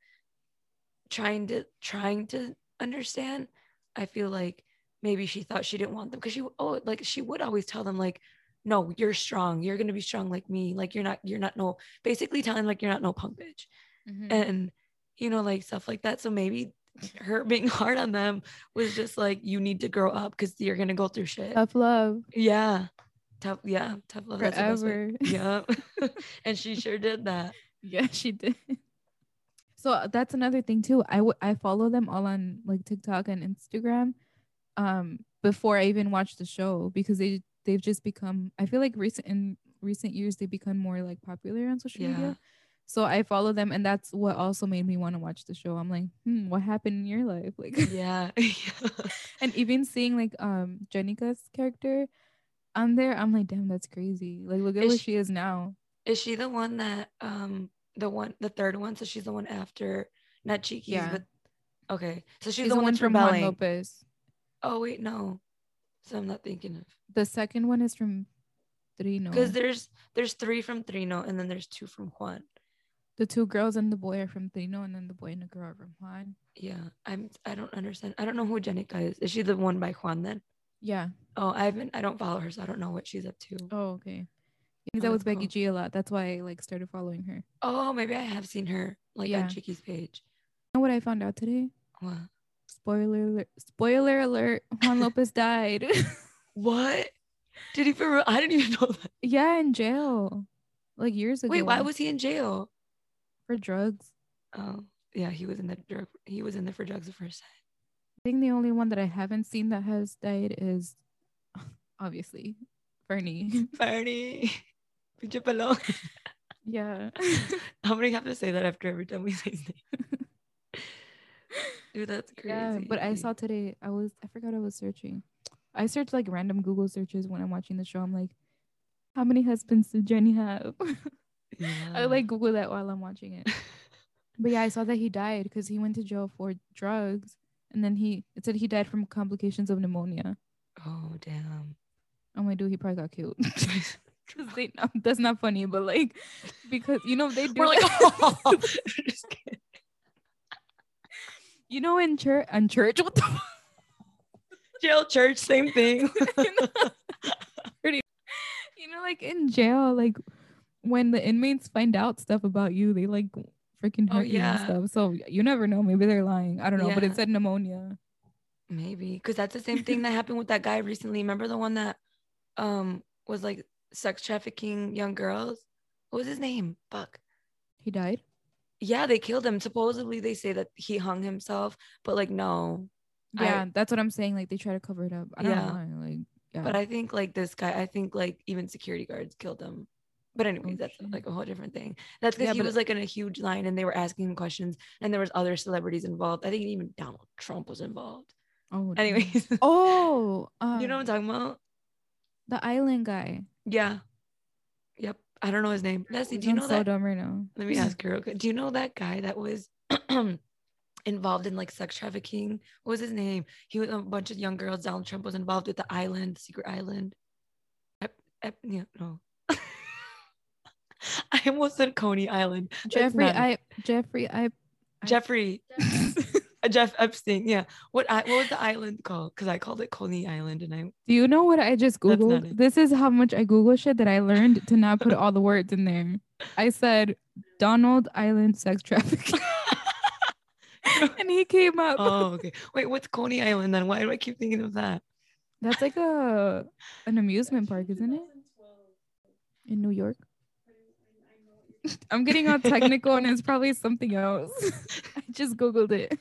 trying to trying to understand i feel like maybe she thought she didn't want them because she oh like she would always tell them like no you're strong you're gonna be strong like me like you're not you're not no basically telling like you're not no punk bitch Mm-hmm. and you know like stuff like that so maybe her being *laughs* hard on them was just like you need to grow up because you're gonna go through shit. Tough love. Yeah. Tough, yeah, tough love. that's the best way. Forever. *laughs* Yeah. *laughs* and she sure did that. Yeah, she did. So uh, that's another thing too. I w- I follow them all on like TikTok and Instagram um before I even watch the show because they they've just become I feel like recent in recent years they become more like popular on social Yeah. media. So I follow them and that's what also made me want to watch the show. I'm like, hmm, what happened in your life? *laughs* Like Yeah. *laughs* *laughs* and even seeing like um Jenicka's character on there, I'm like, damn, that's crazy. Like look at Is where she- she is now. Is she the one that um the one the third one? So she's the one after not Chiquis Yeah. but okay. So she's, She's the, one, that's from Juan. Lopez. Oh wait, no. So I'm not thinking of The second one is from Trino. because there's there's three from Trino and then there's two from Juan. the two girls and the boy are from Trino, and then the boy and the girl are from Juan. Yeah, I'm I don't understand. I don't know who Jenicka is. Is she the one by Juan then? Yeah. Oh, I haven't. I don't follow her, so I don't know what she's up to. Oh, okay. Because Oh, that was Becky cool. G a lot. That's why I like started following her. Oh, maybe I have seen her like Yeah. on Chiquis page. You know what I found out today? What? Spoiler alert! Spoiler alert! Juan Lopez died. *laughs* What? Did he for real? I didn't even know that. yeah, in jail, like years ago. Wait, why was he in jail? for drugs? Oh, yeah, he was in the drug. He was in there for drugs the first time. I think the only one that I haven't seen that has died is *laughs* obviously Bernie. Barney, *laughs* pinche pelón. yeah. How many have to say that after every time we say his name? Dude, that's crazy. Yeah, but I saw today. I was I forgot I was searching. I searched like random Google searches when I'm watching the show. I'm like, how many husbands did Jenni have? Yeah. *laughs* I like Google that while I'm watching it. *laughs* But yeah, I saw that he died because he went to jail for drugs, and then he it said he died from complications of pneumonia. Oh damn. Oh my dude, he probably got killed. *laughs* they, no, that's not funny, but like because you know they do. We're like, oh, just kidding. You know in church, in church, *laughs* what the jail, church, same thing. *laughs* you know, like in jail, like when the inmates find out stuff about you, they like freaking Oh, hurt you and stuff. So you never know. Maybe they're lying. I don't know, but it said pneumonia. Maybe because that's the same thing that happened with that guy recently. Remember the one that um was like sex trafficking young girls? What was his name? Fuck. He died. Yeah, they killed him. Supposedly they say that he hung himself, but like no. I- Yeah, that's what I'm saying. Like they try to cover it up. I don't Yeah. know. Like yeah. But I think like this guy, I think like even security guards killed him. But anyways, Oh, that's shit. like a whole different thing. That's because Yeah, he was like in a huge line and they were asking him questions and there was other celebrities involved. I think even Donald Trump was involved. oh. Anyways, *laughs* Oh, um, you know what I'm talking about? the island guy. Yeah. Yep. I don't know his name. Leslie, do you I'm know so that? dumb right now. Let me *laughs* ask her real quick. Do you know that guy that was *clears throat* involved in like sex trafficking? What was his name? He was a bunch of young girls. Donald Trump was involved with the island, secret island. Ep, ep, yeah, no. *laughs* I almost said Coney Island. Jeffrey. I Jeffrey, I Jeffrey. *laughs* Uh, Jeff Epstein. Yeah. What I, what was the island called? Because I called it Coney Island and I Do you know what I just googled? This is how much I Google shit that I learned to not put all the words in there. I said Donald Island sex trafficking, *laughs* and he came up. oh, okay. Wait, what's Coney Island then? Why do I keep thinking of that? That's like a an amusement park, isn't it? In New York. *laughs* I'm getting all technical, and it's probably something else. *laughs* I just googled it.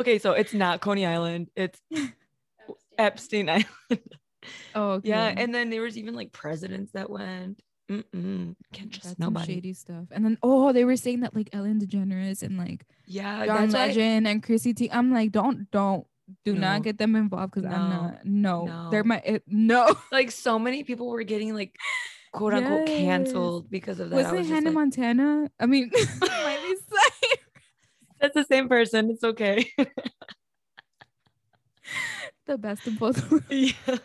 Okay, so it's not Coney Island. It's *laughs* Epstein Island. *laughs* Oh, okay. Yeah, and then there was even like presidents that went. Mm-mm, can't trust That's some nobody. shady stuff. And then oh, they were saying that like Ellen DeGeneres and like Yeah, John Legend and Chrissy T. I'm like, don't, don't, do No. not get them involved because I'm not. No, No. they're my it, no. *laughs* like so many people were getting like quote unquote Yes. canceled because of that. Wasn't was it Hannah like, Montana? I mean. That's the same person. It's okay. *laughs* the best of both. *laughs* worlds. yeah.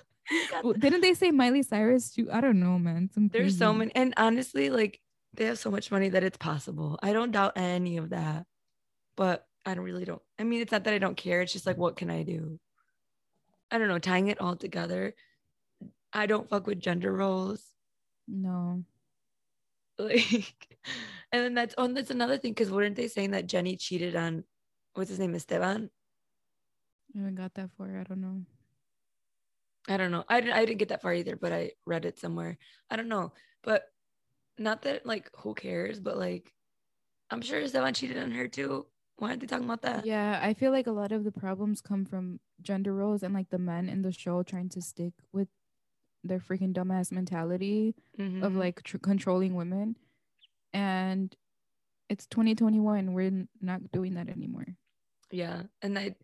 Didn't they say Miley Cyrus too? I don't know, man. Some There's so many, and honestly, like they have so much money that it's possible. I don't doubt any of that, but I don't really don't. I mean, it's not that I don't care. It's just like, what can I do? I don't know. Tying it all together, I don't fuck with gender roles. No. *laughs* Like, and then that's oh, and that's another thing. Because weren't they saying that Jenni cheated on? what's his name, Esteban. I haven't got that far. I don't know. I don't know. I didn't, I didn't get that far either, but I read it somewhere. I don't know. But not that like who cares, but like I'm sure Esteban cheated on her too. Why aren't they talking about that? Yeah, I feel like a lot of the problems come from gender roles and like the men in the show trying to stick with their freaking dumbass mentality Mhm. of like tr- controlling women. And it's 2021. We're n- not doing that anymore. yeah. And I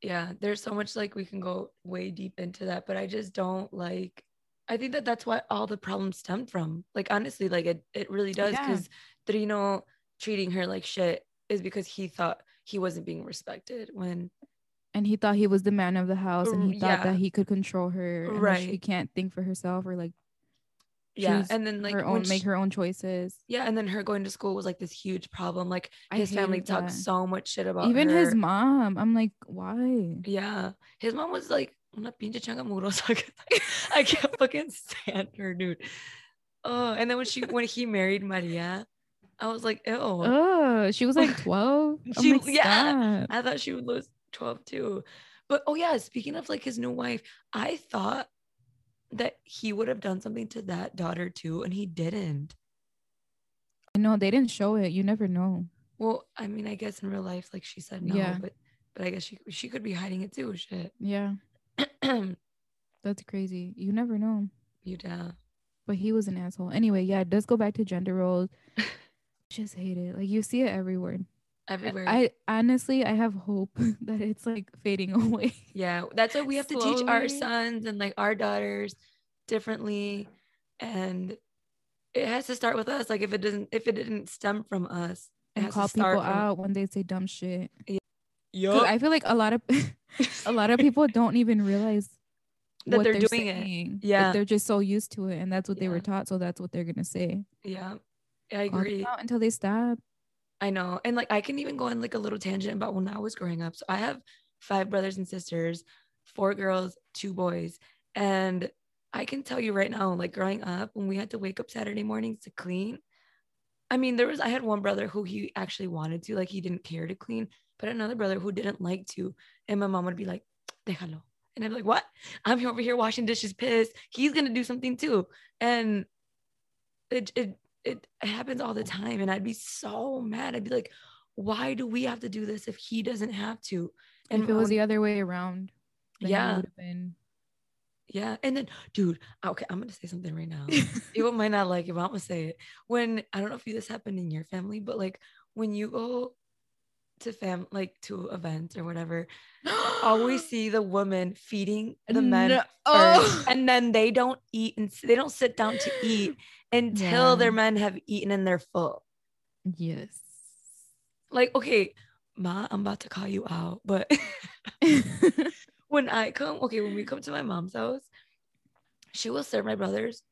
yeah, there's so much like we can go way deep into that, but I just don't like I think that that's what all the problems stemmed from. Like honestly, like it it really does Yeah. cuz Trino treating her like shit is because he thought he wasn't being respected when And he thought he was the man of the house and he mm, thought yeah. that he could control her. And that she can't think for herself or like yeah, and then like her own, make her own choices. Yeah, and then her going to school was like this huge problem. Like his family talked so much shit about Even his mom. I'm like, why? Yeah, his mom was like, "Una pinche changa mugrosa." *laughs* I can't fucking stand her, dude. Oh, and then when she when he married Maria, I was like, "Ew." Oh, she was like 12. *laughs* She- like, yeah. I thought she was twelve too. But oh yeah, speaking of like his new wife, I thought that he would have done something to that daughter too, and he didn't. No, they didn't show it. You never know. Well, I mean, I guess in real life, like she said no, Yeah. but but I guess she she could be hiding it too. Shit. Yeah, *clears throat* that's crazy. You never know. you da. But he was an asshole. Anyway, yeah, it does go back to gender roles. *laughs* Just hate it. Like you see it everywhere. And everywhere. I honestly, I have hope *laughs* that it's like fading *laughs* away. yeah, that's what we have to teach our sons and like our daughters differently, and it has to start with us. Like if it doesn't, if it didn't stem from us, it and has call to start people from. out when they say dumb shit. 'Cause Yup. I feel like a lot of *laughs* a lot of people don't even realize That what they're they're, doing it. saying. Like, Yeah. they're just so used to it, and that's what they were taught. So that's what they're gonna say. yeah, I agree. out until they stop. I know. And like I can even go on like a little tangent about when I was growing up. So I have five brothers and sisters, four girls, two boys. And I can tell you right now, like growing up, when we had to wake up Saturday mornings to clean, I mean, there was I had one brother who he actually wanted to, like he didn't care to clean, but another brother who didn't like to. And my mom would be like, déjalo. And I'm like, what? I'm over here washing dishes, pissed. He's gonna do something too. And it it it happens all the time. And I'd be so mad. I'd be like, why do we have to do this if he doesn't have to? And if it was the other way around, Yeah. would have been. yeah. And then, dude, okay, I'm gonna say something right now. *laughs* People might not like it, but I'm gonna say it. When I don't know if this happened in your family, but like when you go to fam like to events or whatever, always *gasps* see the woman feeding the men No- Oh. and then they don't eat and they don't sit down to eat until their men have eaten and they're full. Yes. Like, okay, ma, I'm about to call you out, but *laughs* *laughs* when I come, okay, when we come to my mom's house, she will serve my brothers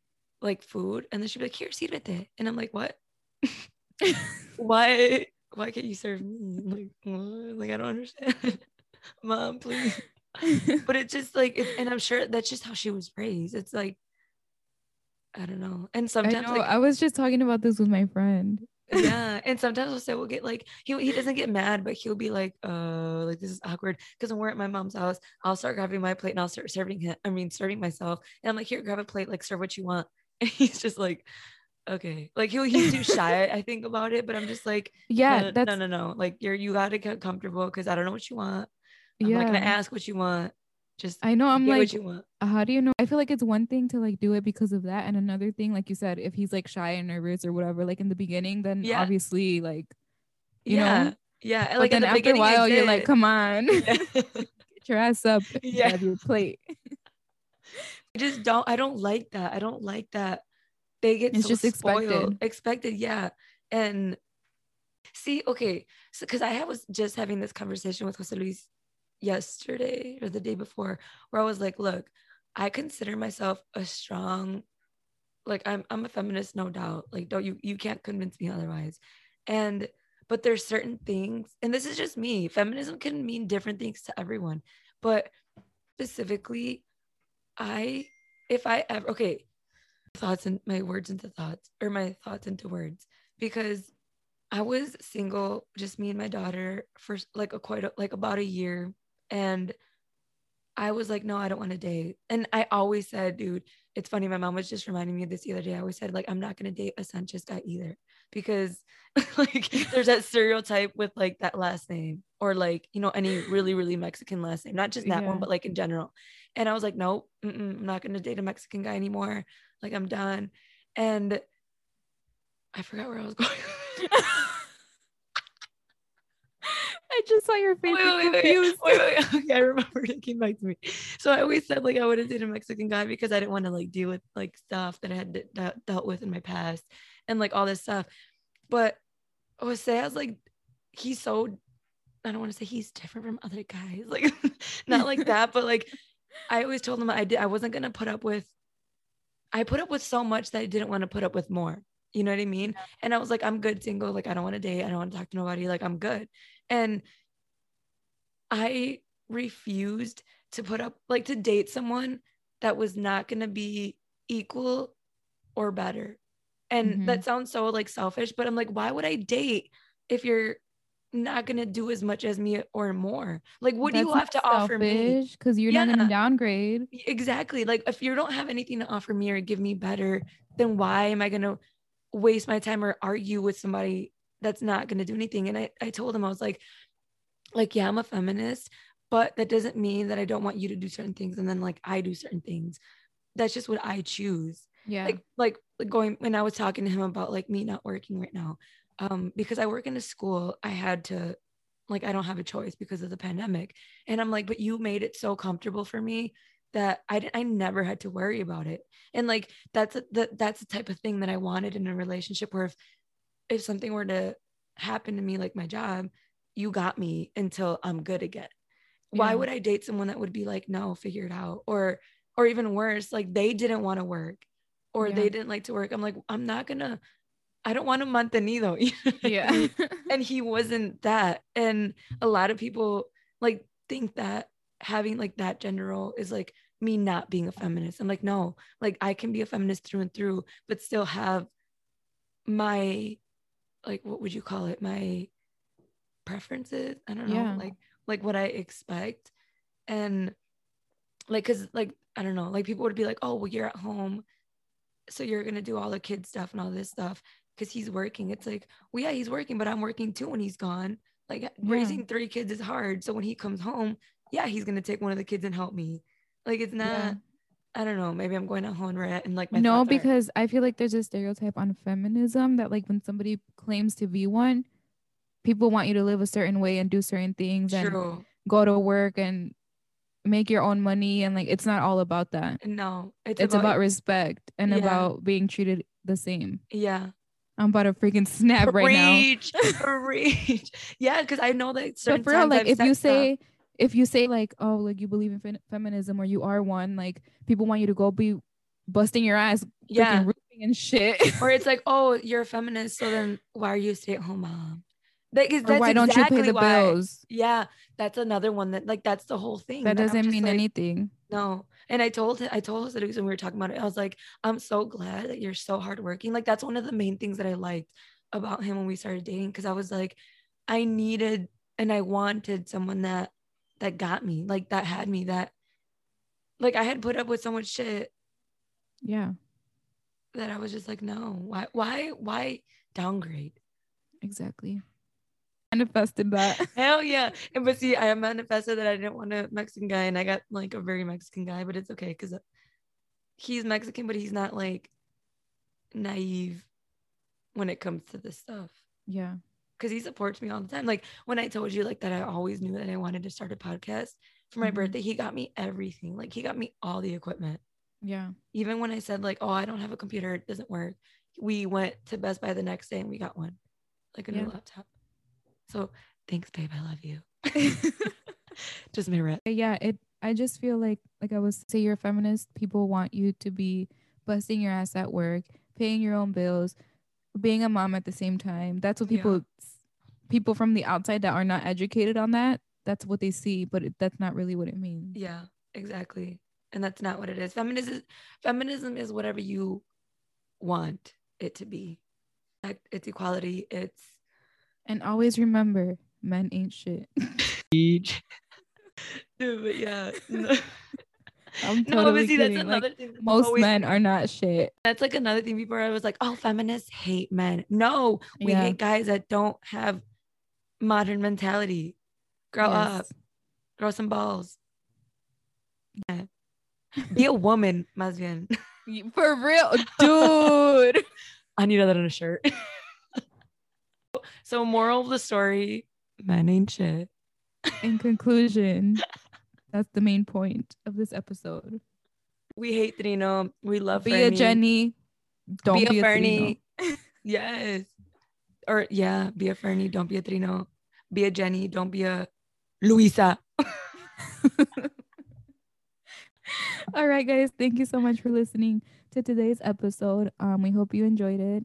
like food, and then she'll be like, "Here, sírvete," and I'm like, "What? *laughs* why? Why can't you serve me? *laughs* Like, what? like I don't understand, *laughs* mom, please." *laughs* But it's just like, it, and I'm sure that's just how she was raised. It's like, I don't know, and I sometimes know. like, I was just talking about this with my friend. yeah and sometimes will say we'll get like he, he doesn't get mad but he'll be like uh like this is awkward because when we're at my mom's house i'll start grabbing my plate and i'll start serving him i mean serving myself and i'm like here grab a plate like serve what you want and he's just like okay like he'll he's too shy i think about it but i'm just like *laughs* Yeah, no, that's no no no like you're you gotta get comfortable because i don't know what you want i'm yeah. not gonna ask what you want just I know. I'm like, what you want how do you know? I feel like it's one thing to like do it because of that, and another thing, like you said, if he's like shy and nervous or whatever, like in the beginning, then Yeah. obviously like you yeah know. yeah But like then the after a while, you're like, come on, *laughs* *laughs* get your ass up, Yeah. grab your plate. I just don't I don't like that. I don't like that they get It's so just spoiled. expected. Expected, yeah. And see, okay, so because I was just having this conversation with Jose Luis yesterday or the day before, where I was like, look, I consider myself a strong, like I'm I'm a feminist, no doubt. Like, don't you you can't convince me otherwise. And but there's certain things, and this is just me. Feminism can mean different things to everyone, but specifically, I if I ever okay, thoughts and my words into thoughts or my thoughts into words because I was single, just me and my daughter for like a quite a, like about a year, and I was like, no, I don't want to date. And I always said, dude, it's funny. My mom was just reminding me of this the other day. I always said, like, I'm not gonna date a Sanchez guy either because *laughs* like there's that stereotype with like that last name or like you know any really really Mexican last name, not just that Yeah. one, but like in general. And I was like, nope, I'm not gonna date a Mexican guy anymore. Like I'm done. And I forgot where I was going. *laughs* I just saw your face. wait, wait, wait, wait. *laughs* Okay, I remember it came back to me. So I always said like I wouldn't date a Mexican guy because I didn't want to like deal with like stuff that I had de- de- dealt with in my past and like all this stuff. But Jose, I was like, he's so I don't want to say he's different from other guys, *laughs* like not like that, but like I always told him I did I wasn't gonna put up with I put up with so much that I didn't want to put up with more. You know what I mean? And I was like, I'm good single. Like, I don't want to date. I don't want to talk to nobody. Like, I'm good. And I refused to put up, like, to date someone that was not going to be equal or better. And Mhm. that sounds so like selfish, but I'm like, why would I date if you're not going to do as much as me or more? Like, what do you have to offer me? Because you're not gonna downgrade. Exactly. Like if you don't have anything to offer me or give me better, then why am I gonna waste my time or argue with somebody that's not gonna do anything? And I, I told him I was like, like, yeah, I'm a feminist, but that doesn't mean that I don't want you to do certain things and then like I do certain things. That's just what I choose Yeah. like like like going when I was talking to him about like me not working right now um because I work in a school I had to like I don't have a choice because of the pandemic and I'm like but you made it so comfortable for me that I I never had to worry about it and like that's a, that that's the type of thing that I wanted in a relationship where if if something were to happen to me like my job you got me until I'm good again why Yeah. would I date someone that would be like no figure it out or or even worse like they didn't want to work or Yeah. they didn't like to work. I'm like, I'm not gonna, I don't want a mantenido. *laughs* you know what I yeah. *laughs* and he wasn't that. And a lot of people like think that having like that gender role is like me not being a feminist. I'm like, no, like I can be a feminist through and through, but still have my like what would you call it? My preferences. I don't know, Yeah. like like what I expect. And like cause like I don't know, like people would be like, oh well, you're at home so you're gonna do all the kid stuff and all this stuff because he's working. It's like, well, yeah, he's working, but I'm working too when he's gone. Like raising three kids is hard. So when he comes home, yeah, he's gonna take one of the kids and help me. Like it's not. Yeah. I don't know. Maybe I'm going to hone right and like my no, because I feel like there's a stereotype on feminism that like when somebody claims to be one, people want you to live a certain way and do certain things and go to work and make your own money and like it's not all about that. No, it's, It's about, respect and Yeah. about being treated the same. yeah. I'm about to freaking snap right now. Preach, *laughs* preach. Yeah, because I know that certain But for real, times like I've if you say if you say like oh like you believe in fe- feminism or you are one, like people want you to go be busting your ass, yeah, roofing and shit. *laughs* or it's like, oh, you're a feminist, so then why are you a stay-at-home mom? Like, is or that's why don't you pay exactly the why- bills? Yeah, that's another one that like that's the whole thing. That I'm doesn't mean like, anything. No. And I told him, I told Hasidus when we were talking about it, I was like, I'm so glad that you're so hardworking. Like that's one of the main things that I liked about him when we started dating. Cause I was like, I needed and I wanted someone that that got me, like that had me, that like I had put up with so much shit Yeah, that I was just like, no, why, why, why downgrade? exactly. Manifested that. *laughs* Hell yeah. And but see, I manifested that I didn't want a Mexican guy and I got like a very Mexican guy, but it's okay because he's Mexican, but he's not like naive when it comes to this stuff. yeah. Because he supports me all the time. Like when I told you like that I always knew that I wanted to start a podcast for my Mhm. birthday, he got me everything. Like he got me all the equipment. Yeah. Even when I said like, oh, I don't have a computer, it doesn't work. We went to Best Buy the next day and we got one, like a Yeah. new laptop. So thanks, babe. I love you. *laughs* *laughs* Just my rep. yeah it i just feel like like i was say you're a feminist people want you to be busting your ass at work paying your own bills being a mom at the same time that's what Yeah. people people from the outside that are not educated on that that's what they see but it, that's not really what it means Yeah, exactly. And that's not what it is. Feminism feminism is whatever you want it to be. It's equality, it's And always remember, men ain't shit. *laughs* *laughs* Dude, but yeah. No, *laughs* I'm no totally that's kidding. Like, most always- men are not shit. That's like another thing before I was like, oh, feminists hate men. No, we Yeah. hate guys that don't have modern mentality. Grow up, grow some balls. Yeah. Be a woman, más bien. For real, dude. I need that on a shirt. So, moral of the story men ain't shit. In conclusion, that's the main point of this episode. We hate Trino. We love Be Fernie. a Jenni. Don't be, be, a Fernie. Trino. *laughs* yes. Or, yeah, be a Fernie. Don't be a Trino. Be a Jenni. Don't be a Luisa. *laughs* All right, guys. Thank you so much for listening to today's episode. Um, we hope you enjoyed it,